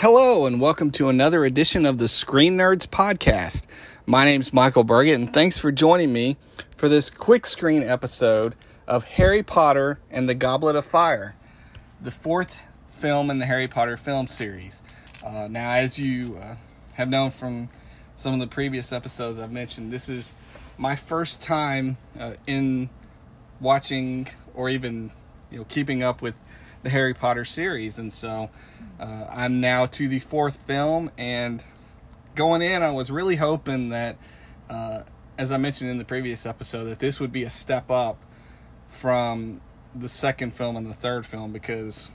Hello, and welcome to another edition of the Screen Nerds Podcast. My name's Michael Burgett, and thanks for joining me for this quick screen episode of Harry Potter and the Goblet of Fire, the fourth film in the Harry Potter film series. Uh, now, as you uh, have known from some of the previous episodes I've mentioned, this is my first time uh, in watching or even you know keeping up with the Harry Potter series, and so uh, I'm now to the fourth film. And going in, I was really hoping that, uh, as I mentioned in the previous episode, that this would be a step up from the second film and the third film because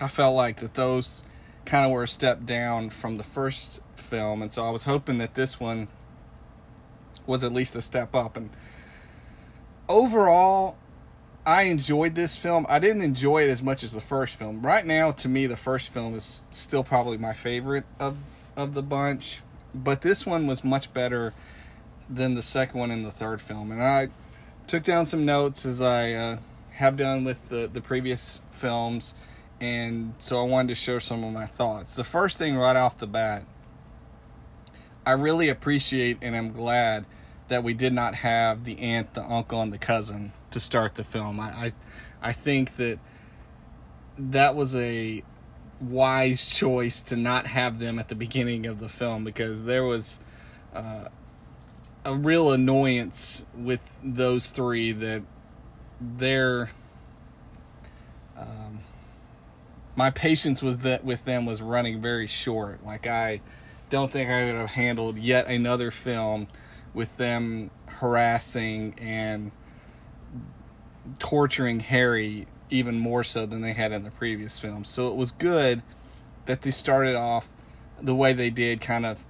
I felt like that those kind of were a step down from the first film, and so I was hoping that this one was at least a step up. And overall, I enjoyed this film. I didn't enjoy it as much as the first film. Right now, to me, the first film is still probably my favorite of of the bunch, but this one was much better than the second one and the third film. And I took down some notes as I uh, have done with the the previous films, and so I wanted to share some of my thoughts. The first thing right off the bat, I really appreciate and I'm glad that we did not have the aunt, the uncle, and the cousin to start the film. I, I, I think that that was a wise choice to not have them at the beginning of the film because there was uh, a real annoyance with those three that their um, my patience was that with them was running very short. Like I don't think I would have handled yet another film with them harassing and torturing Harry even more so than they had in the previous film. So it was good that they started off the way they did, kind of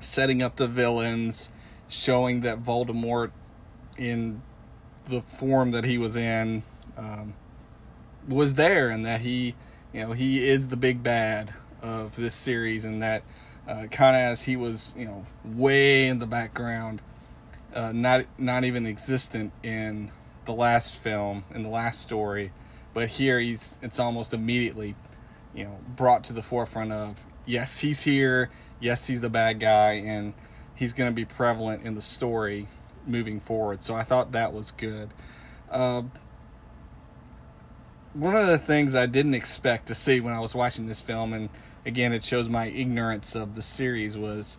setting up the villains, showing that Voldemort, in the form that he was in, um, was there, and that he, you know, he is the big bad of this series, and that uh, kind of as he was, you know, way in the background, uh, not not even existent in the last film and the last story, but here he's it's almost immediately, you know, brought to the forefront of yes he's here, yes he's the bad guy, and he's going to be prevalent in the story moving forward. So I thought that was good. Uh, one of the things I didn't expect to see when I was watching this film, and again, it shows my ignorance of the series, was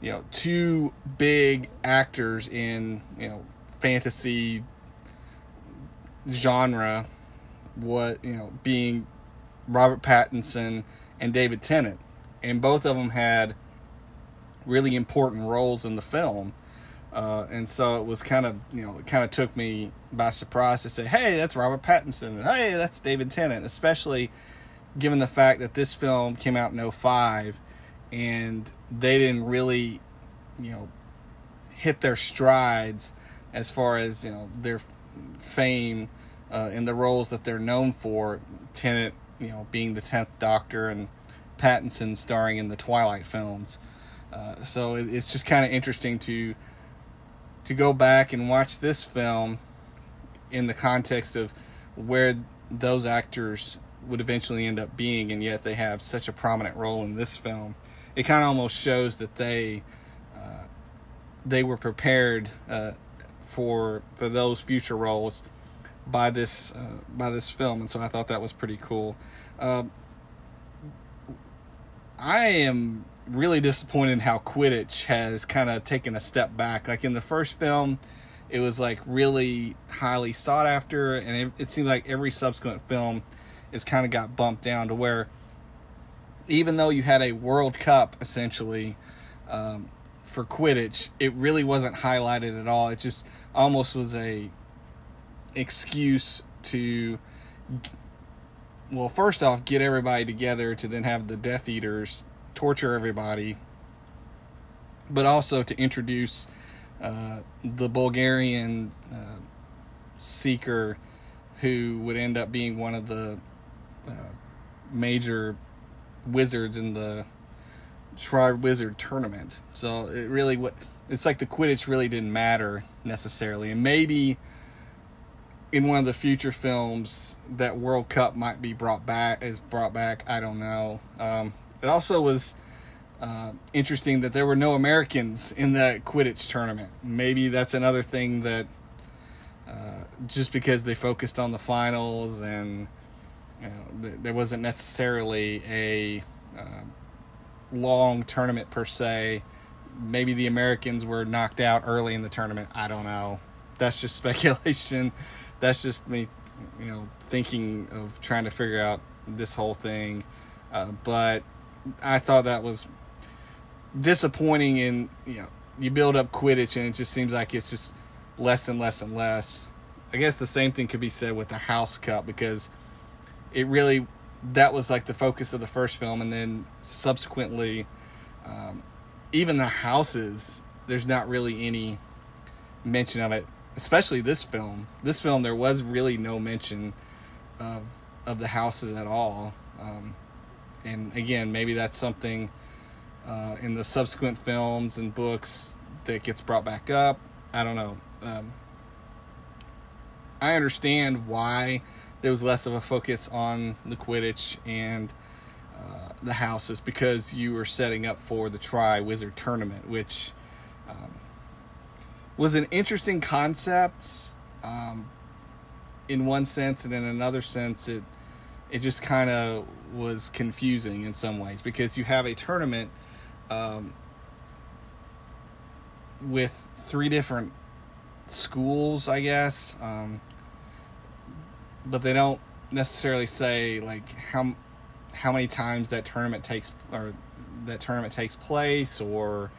you know two big actors in you know fantasy genre what you know being Robert Pattinson and David Tennant. And both of them had really important roles in the film. Uh, and so it was kind of you know it kind of took me by surprise to say hey that's Robert Pattinson. And hey that's David Tennant. Especially given the fact that this film came out in 05 and they didn't really you know hit their strides as far as you know their fame uh, in the roles that they're known for. Tennant, you know, being the tenth Doctor, and Pattinson starring in the Twilight films. Uh, so it, it's just kind of interesting to to go back and watch this film in the context of where those actors would eventually end up being, and yet they have such a prominent role in this film. It kind of almost shows that they uh, they were prepared uh, for for those future roles by this uh, by this film, and so I thought that was pretty cool. Uh, I am really disappointed in how Quidditch has kind of taken a step back. Like in the first film, it was like really highly sought after, and it, it seems like every subsequent film, it's kind of got bumped down to where, even though you had a World Cup essentially um, for Quidditch, it really wasn't highlighted at all. It just almost was a excuse to well first off get everybody together to then have the death eaters torture everybody but also to introduce uh, the bulgarian uh, seeker who would end up being one of the uh, major wizards in the Triwizard tournament. So it really what it's like the quidditch really didn't matter necessarily and maybe in one of the future films that World Cup might be brought back is brought back. I don't know. Um, it also was uh, interesting that there were no Americans in that Quidditch tournament. Maybe that's another thing that uh, just because they focused on the finals and you know, th- there wasn't necessarily a uh, long tournament per se. Maybe the Americans were knocked out early in the tournament. I don't know. That's just speculation. That's just me, you know, thinking of trying to figure out this whole thing. Uh, but I thought that was disappointing. And you know, you build up Quidditch and it just seems like it's just less and less and less. I guess the same thing could be said with the House Cup because it really that was like the focus of the first film, and then subsequently, um, even the houses. There's not really any mention of it, especially this film. This film, there was really no mention of of the houses at all. Um, and again, maybe that's something uh, in the subsequent films and books that gets brought back up. I don't know. Um, I understand why there was less of a focus on the Quidditch and uh, the houses because you were setting up for the Triwizard Tournament, which um, was an interesting concept um, in one sense, and in another sense, it it just kind of was confusing in some ways because you have a tournament um, with three different schools, I guess. Um, but they don't necessarily say like how how many times that tournament takes or that tournament takes place or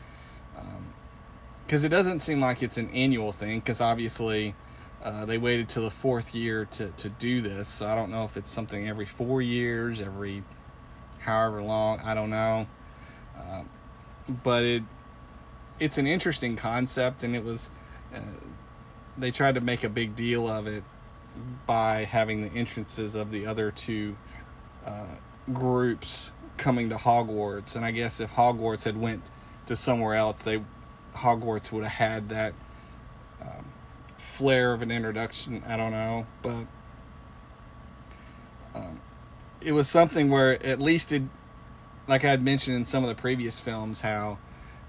because um, it doesn't seem like it's an annual thing because obviously uh, they waited till the fourth year to, to do this. So i don't know if it's something every four years every however long i don't know. Uh, but it it's an interesting concept and it was uh, they tried to make a big deal of it by having the entrances of the other two uh, groups coming to Hogwarts. And I guess if Hogwarts had went to somewhere else, they Hogwarts would have had that um, flair of an introduction. I don't know, but um, it was something where at least it, like I had mentioned in some of the previous films, how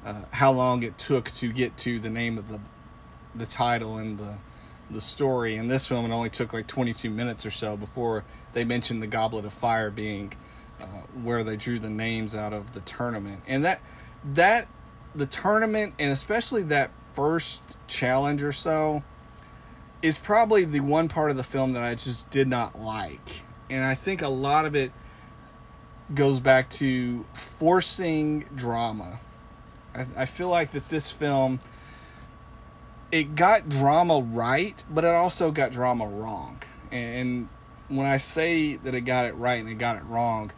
uh, how long it took to get to the name of the the title and the the story. In this film, it only took like 22 minutes or so before they mentioned the Goblet of Fire being uh, where they drew the names out of the tournament. And that that the tournament and especially that first challenge or so is probably the one part of the film that I just did not like. And I think a lot of it goes back to forcing drama. I, I feel like that this film it got drama right, but it also got drama wrong. And when I say that it got it right and it got it wrong,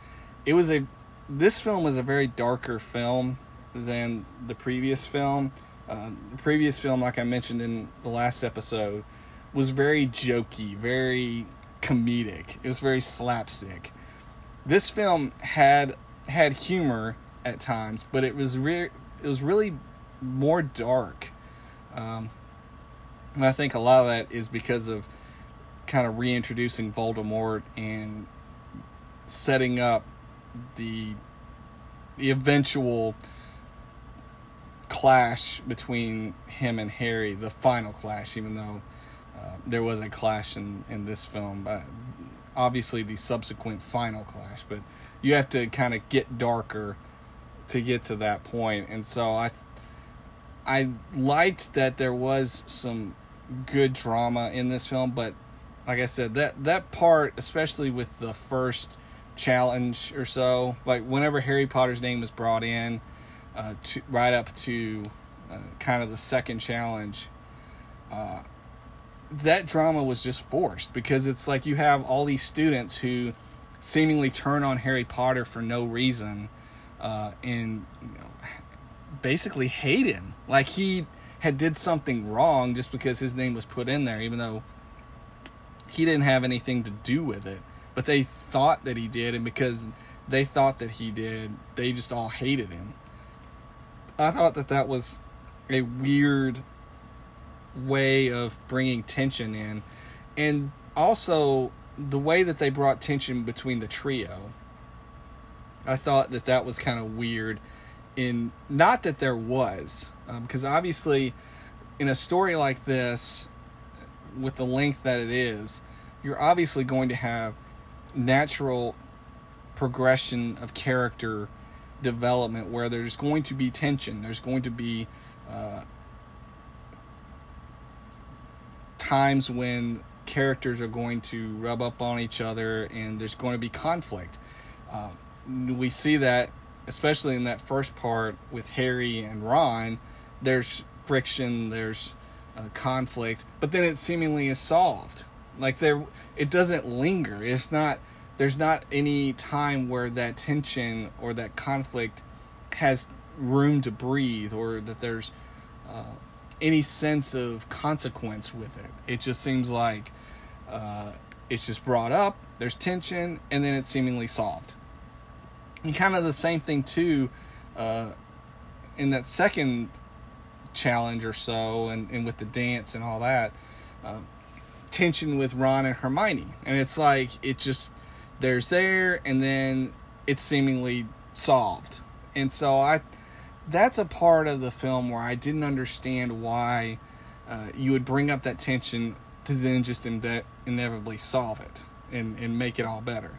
it was a this film was a very darker film than the previous film. Uh, the previous film, like I mentioned in the last episode, was very jokey, very comedic. It was very slapstick. This film had had humor at times, but it was re- it was really more dark. Um, and I think a lot of that is because of kind of reintroducing Voldemort and setting up the the eventual clash between him and Harry, the final clash, even though uh, there was a clash in, in this film. But obviously, the subsequent final clash. But you have to kind of get darker to get to that point. And so I, I liked that there was some good drama in this film, but like I said, that that part, especially with the first challenge or so, like whenever Harry Potter's name was brought in, uh, to right up to uh, kind of the second challenge, uh, that drama was just forced because it's like you have all these students who seemingly turn on Harry Potter for no reason, uh, and you know, basically hate him. Like he had did something wrong just because his name was put in there, even though he didn't have anything to do with it. But they thought that he did, and because they thought that he did, they just all hated him. I thought that that was a weird way of bringing tension in, and also the way that they brought tension between the trio. I thought that that was kind of weird. In not that there was, because um, obviously, in a story like this, with the length that it is, you're obviously going to have natural progression of character development where there's going to be tension. There's going to be uh, times when characters are going to rub up on each other and there's going to be conflict. Uh, we see that, especially in that first part with Harry and Ron, there's friction, there's uh, conflict, but then it seemingly is solved. Like there, it doesn't linger. It's not. There's not any time where that tension or that conflict has room to breathe, or that there's uh, any sense of consequence with it. It just seems like uh, it's just brought up. There's tension, and then it's seemingly solved. And kind of the same thing too, uh, in that second challenge or so, and, and with the dance and all that. Uh, tension with Ron and Hermione, and it's like it just there's there, and then it's seemingly solved. And so I, that's a part of the film where I didn't understand why uh, you would bring up that tension to then just ine- inevitably solve it and and make it all better,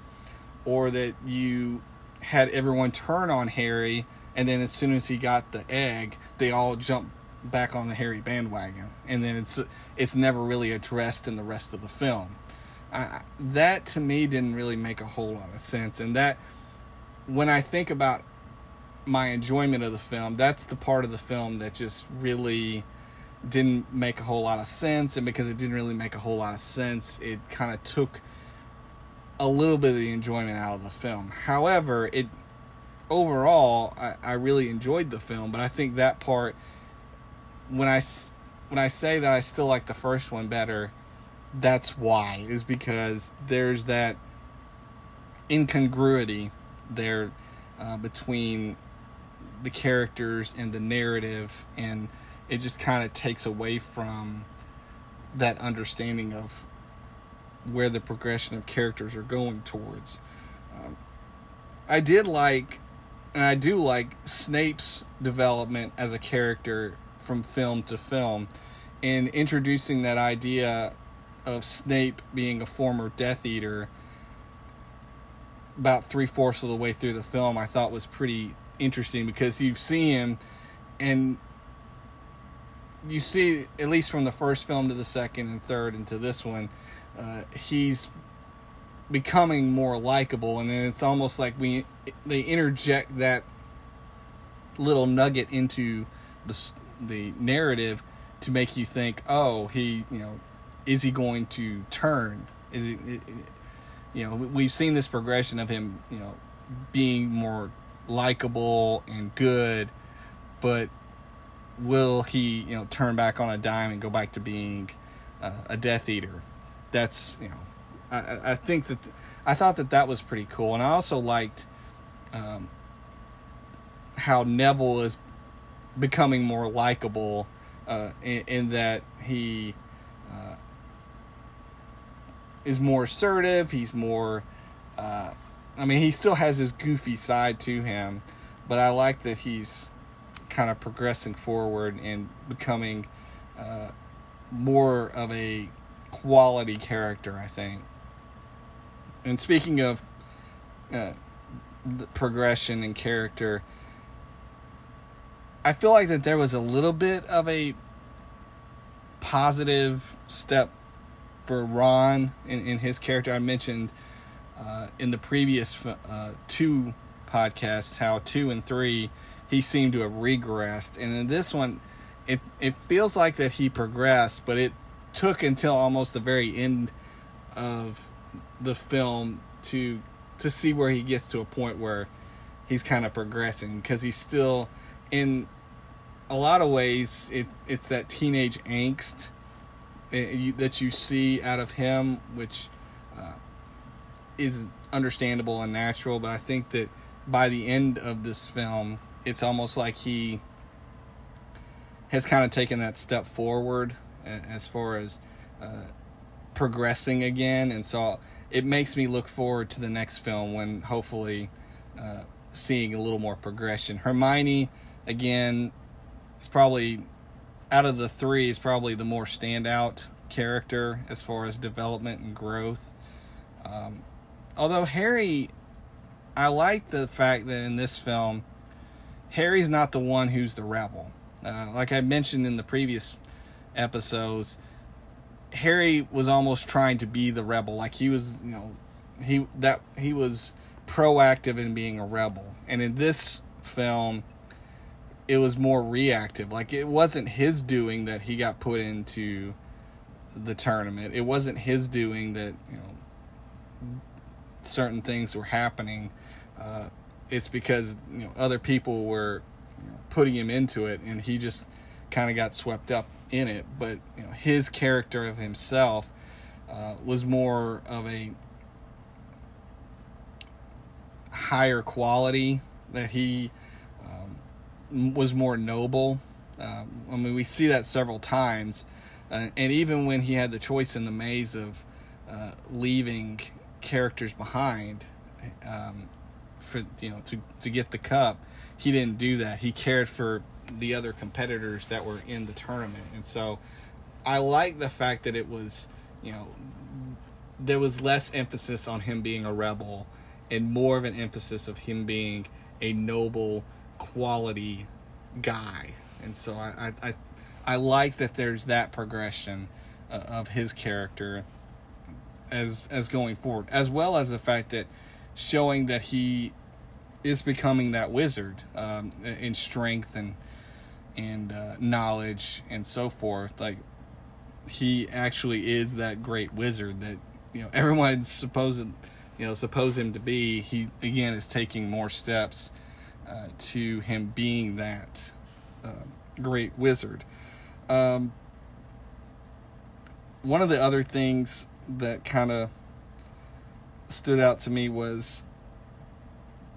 or that you had everyone turn on Harry, and then as soon as he got the egg, they all jump back on the Harry bandwagon, and then it's it's never really addressed in the rest of the film. I, that to me didn't really make a whole lot of sense, and that when I think about my enjoyment of the film, that's the part of the film that just really didn't make a whole lot of sense, and because it didn't really make a whole lot of sense, it kind of took a little bit of the enjoyment out of the film. However, it overall, I, I really enjoyed the film, but I think that part when I when I say that I still like the first one better, that's why is because there's that incongruity there uh, between the characters and the narrative, and it just kind of takes away from that understanding of where the progression of characters are going towards. Um, I did like, and I do like Snape's development as a character from film to film and introducing that idea of Snape being a former Death Eater about three fourths of the way through the film, I thought was pretty interesting because you see him and you see, at least from the first film to the second and third and to this one, uh, he's becoming more likable, and it's almost like we they interject that little nugget into the the narrative to make you think, oh, he, you know, is he going to turn? Is he, you know, we've seen this progression of him, you know, being more likable and good, but will he, you know, turn back on a dime and go back to being uh, a Death Eater? That's, you know, I, I think that I thought that that was pretty cool, and I also liked um, how Neville is becoming more likable uh, in, in, that he uh, is more assertive. He's more. Uh, I mean, he still has his goofy side to him, but I like that he's kind of progressing forward and becoming uh, more of a quality character. I think. And speaking of uh, progression and character, I feel like that there was a little bit of a positive step for Ron in, in his character. I mentioned uh, in the previous uh, two podcasts how two and three he seemed to have regressed, and in this one, it it feels like that he progressed, but it took until almost the very end of the film to to see where he gets to a point where he's kind of progressing because he's still in a lot of ways, it it's that teenage angst eh, that you see out of him, which uh, is understandable and natural. But I think that by the end of this film, it's almost like he has kind of taken that step forward as far as uh, progressing again, and so it makes me look forward to the next film when hopefully uh, seeing a little more progression. Hermione, again, is probably out of the three is probably the more standout character as far as development and growth. Um, although Harry, I like the fact that in this film, Harry's not the one who's the rebel. Uh, like I mentioned in the previous episodes, Harry was almost trying to be the rebel. Like he was, you know, he that he was proactive in being a rebel. And in this film, it was more reactive. Like it wasn't his doing that he got put into the tournament. It wasn't his doing that you know certain things were happening. Uh, it's because you know other people were you know, putting him into it, and he just kind of got swept up in it. But you know his character of himself uh, was more of a higher quality that he was more noble. Um, I mean, we see that several times, uh, and even when he had the choice in the maze of uh, leaving characters behind, um, for you know to to get the cup, he didn't do that. He cared for the other competitors that were in the tournament, and so I like the fact that it was you know there was less emphasis on him being a rebel and more of an emphasis of him being a noble quality guy. And so i i i, like that there's that progression uh, of his character as as going forward as well as the fact that showing that he is becoming that wizard um, in strength and and uh, knowledge and so forth. Like he actually is that great wizard that you know everyone's supposed you know suppose him to be. He again is taking more steps uh, to him being that uh, great wizard. Um, one of the other things that kind of stood out to me was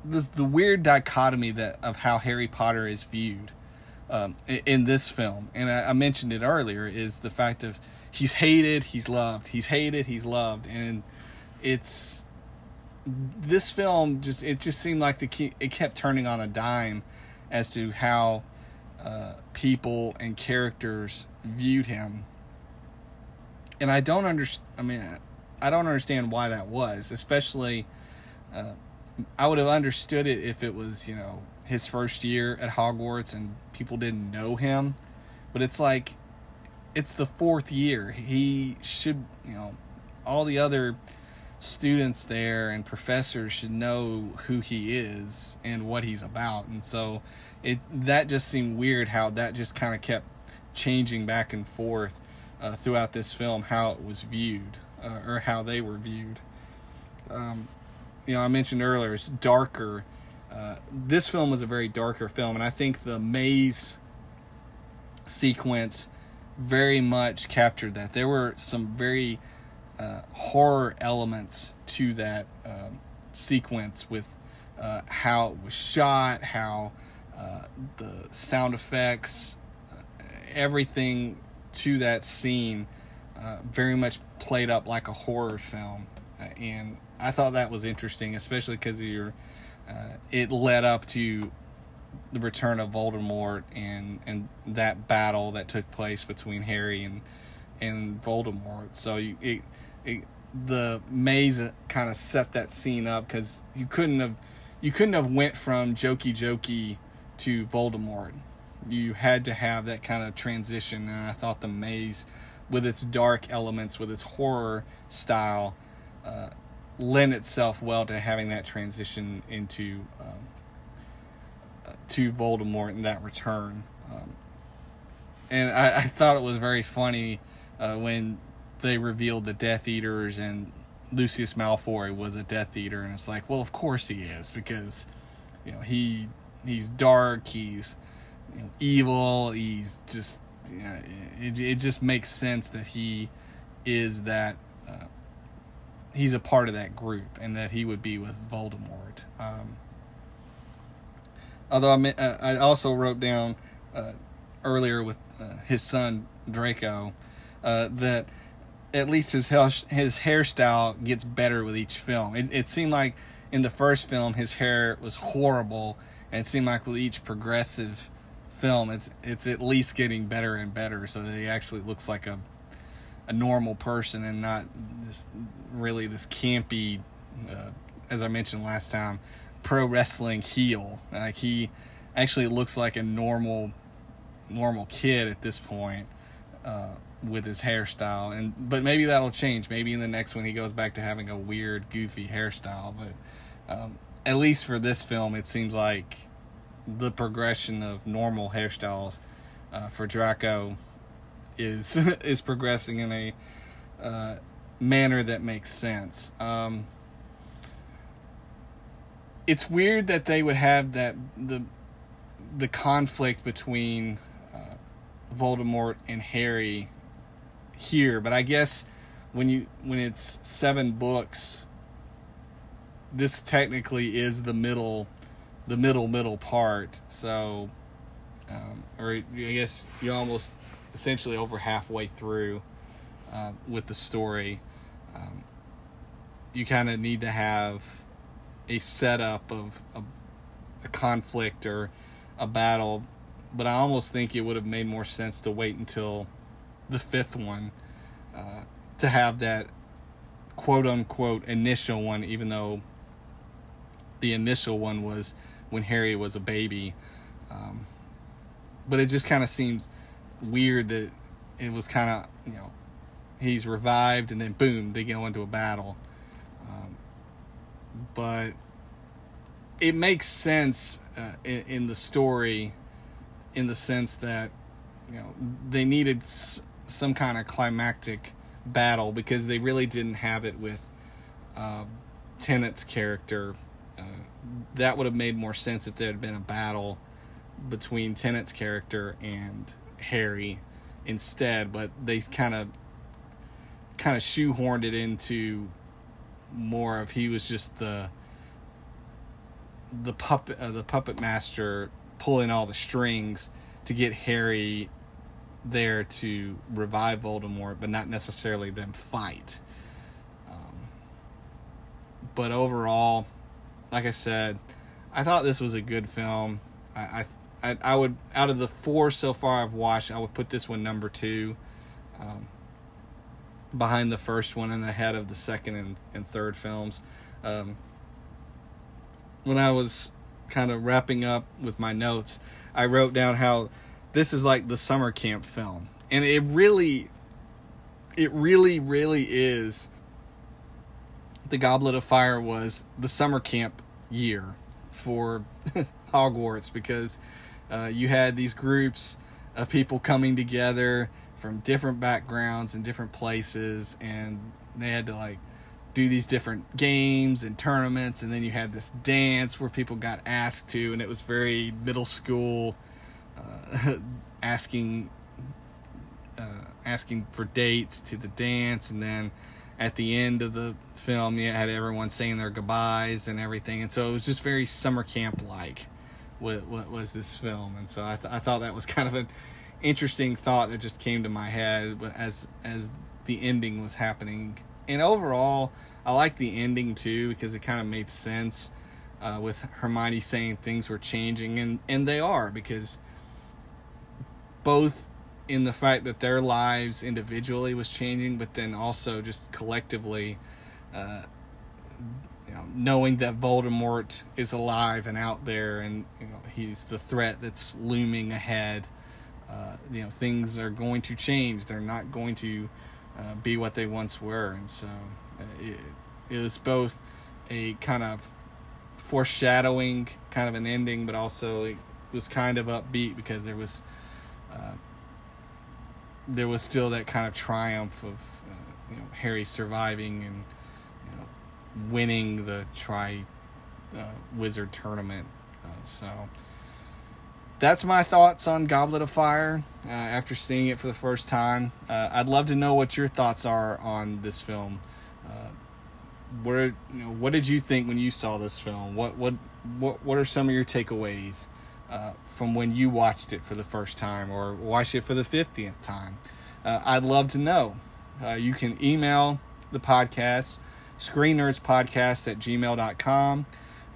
the the weird dichotomy that of how Harry Potter is viewed um, in, in, this film, and I, I, mentioned it earlier, is the fact of he's hated, he's loved, he's hated, he's loved, and it's this film just it just seemed like the key, it kept turning on a dime as to how uh, people and characters viewed him, and I don't understand. I mean, I don't understand why that was, especially. Uh, I would have understood it if it was, you know, his first year at Hogwarts and people didn't know him. But it's like, it's the fourth year. He should, you know, all the other students there and professors should know who he is and what he's about. And so it that just seemed weird how that just kind of kept changing back and forth uh, throughout this film how it was viewed uh, or how they were viewed. Um, you know, I mentioned earlier it's darker. Uh, this film was a very darker film, and I think the maze sequence very much captured that. There were some very uh, horror elements to that um, sequence with uh, how it was shot, how uh, the sound effects, uh, everything to that scene uh, very much played up like a horror film. Uh, and I thought that was interesting, especially because your it led up to the return of Voldemort and and that battle that took place between Harry and and Voldemort. So you, it it, the maze kind of set that scene up because you couldn't have you couldn't have went from jokey jokey to Voldemort. You had to have that kind of transition, and I thought the maze, with its dark elements, with its horror style, uh, lent itself well to having that transition into um, uh, to Voldemort and that return. Um, and I, I, thought it was very funny uh, when they revealed the Death Eaters and Lucius Malfoy was a Death Eater, and it's like, well, of course he is because you know he he's dark, he's you know, evil, he's just you know, it it just makes sense that he is that uh, he's a part of that group and that he would be with Voldemort. Um, although I uh, I also wrote down uh, earlier with uh, his son Draco uh, that at least his his hairstyle gets better with each film. It, it seemed like in the first film his hair was horrible, and it seemed like with each progressive film, it's it's at least getting better and better, so that he actually looks like a a normal person and not this really this campy, uh, as I mentioned last time, pro wrestling heel. Like he actually looks like a normal normal kid at this point. Uh, with his hairstyle and but maybe that'll change. Maybe in the next one he goes back to having a weird goofy hairstyle but um, at least for this film it seems like the progression of normal hairstyles uh, for draco is is progressing in a uh, manner that makes sense. Um, it's weird that they would have that the the conflict between uh, Voldemort and Harry here, but I guess when you when it's seven books, this technically is the middle, the middle middle part. So, um, or I guess you almost essentially over halfway through uh, with the story. Um, you kind of need to have a setup of a, a conflict or a battle, but I almost think it would have made more sense to wait until the fifth one uh, to have that quote unquote initial one, even though the initial one was when Harry was a baby. Um, but it just kind of seems weird that it was kind of, you know, he's revived and then boom, they go into a battle. Um, but it makes sense uh, in, in, the story in the sense that, you know, they needed some kind of climactic battle because they really didn't have it with uh, Tennant's character. Uh, that would have made more sense if there had been a battle between Tennant's character and Harry instead, but they kind of kind of shoehorned it into more of he was just the the puppet uh, the puppet master pulling all the strings to get Harry there to revive Voldemort, but not necessarily them fight. Um, but overall, like I said, I thought this was a good film. I, I, I would out of the four so far I've watched, I would put this one number two, um, behind the first one and ahead of the second and, and third films. Um, when I was kind of wrapping up with my notes, I wrote down how this is like the summer camp film. And it really it really really is the Goblet of Fire was the summer camp year for Hogwarts because uh, you had these groups of people coming together from different backgrounds and different places, and they had to like do these different games and tournaments, and then you had this dance where people got asked to, and it was very middle school uh, asking uh, asking for dates to the dance, and then at the end of the film, you had everyone saying their goodbyes and everything, and so it was just very summer camp like. What, what was this film? And so I, th- I thought that was kind of an interesting thought that just came to my head as as the ending was happening. And overall, I like the ending too because it kind of made sense uh, with Hermione saying things were changing, and and they are because both in the fact that their lives individually was changing, but then also just collectively, uh, you know, knowing that Voldemort is alive and out there, and you know he's the threat that's looming ahead. Uh, you know, things are going to change. They're not going to uh, be what they once were, and so uh, it, it was both a kind of foreshadowing, kind of an ending, but also it was kind of upbeat because there was uh, there was still that kind of triumph of uh, you know Harry surviving and you know winning the tri uh, wizard tournament. Uh, so that's my thoughts on Goblet of Fire after seeing it for the first time. I'd love to know what your thoughts are on this film. what you know, what did you think when you saw this film? What what what what are some of your takeaways? Uh, from when you watched it for the first time or watched it for the 50th time. Uh, I'd love to know. Uh, you can email the podcast, screennerdspodcast at gmail.com.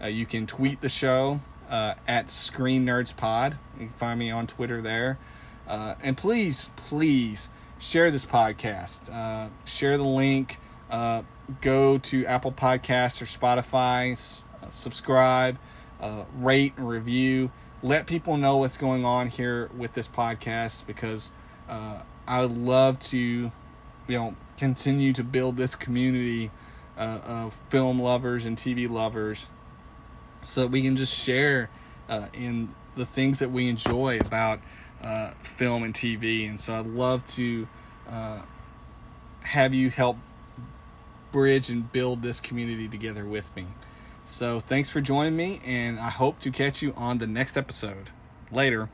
Uh, you can tweet the show uh, at Screen Nerds Pod. You can find me on Twitter there. Uh, and please, please share this podcast. Share the link. Go to Apple Podcasts or Spotify. S- subscribe, rate, and review. Let people know what's going on here with this podcast because uh, I would love to, you know, continue to build this community uh, of film lovers and TV lovers so that we can just share uh, in the things that we enjoy about uh, film and TV. And so I'd love to uh, have you help bridge and build this community together with me. So thanks for joining me, and I hope to catch you on the next episode. Later.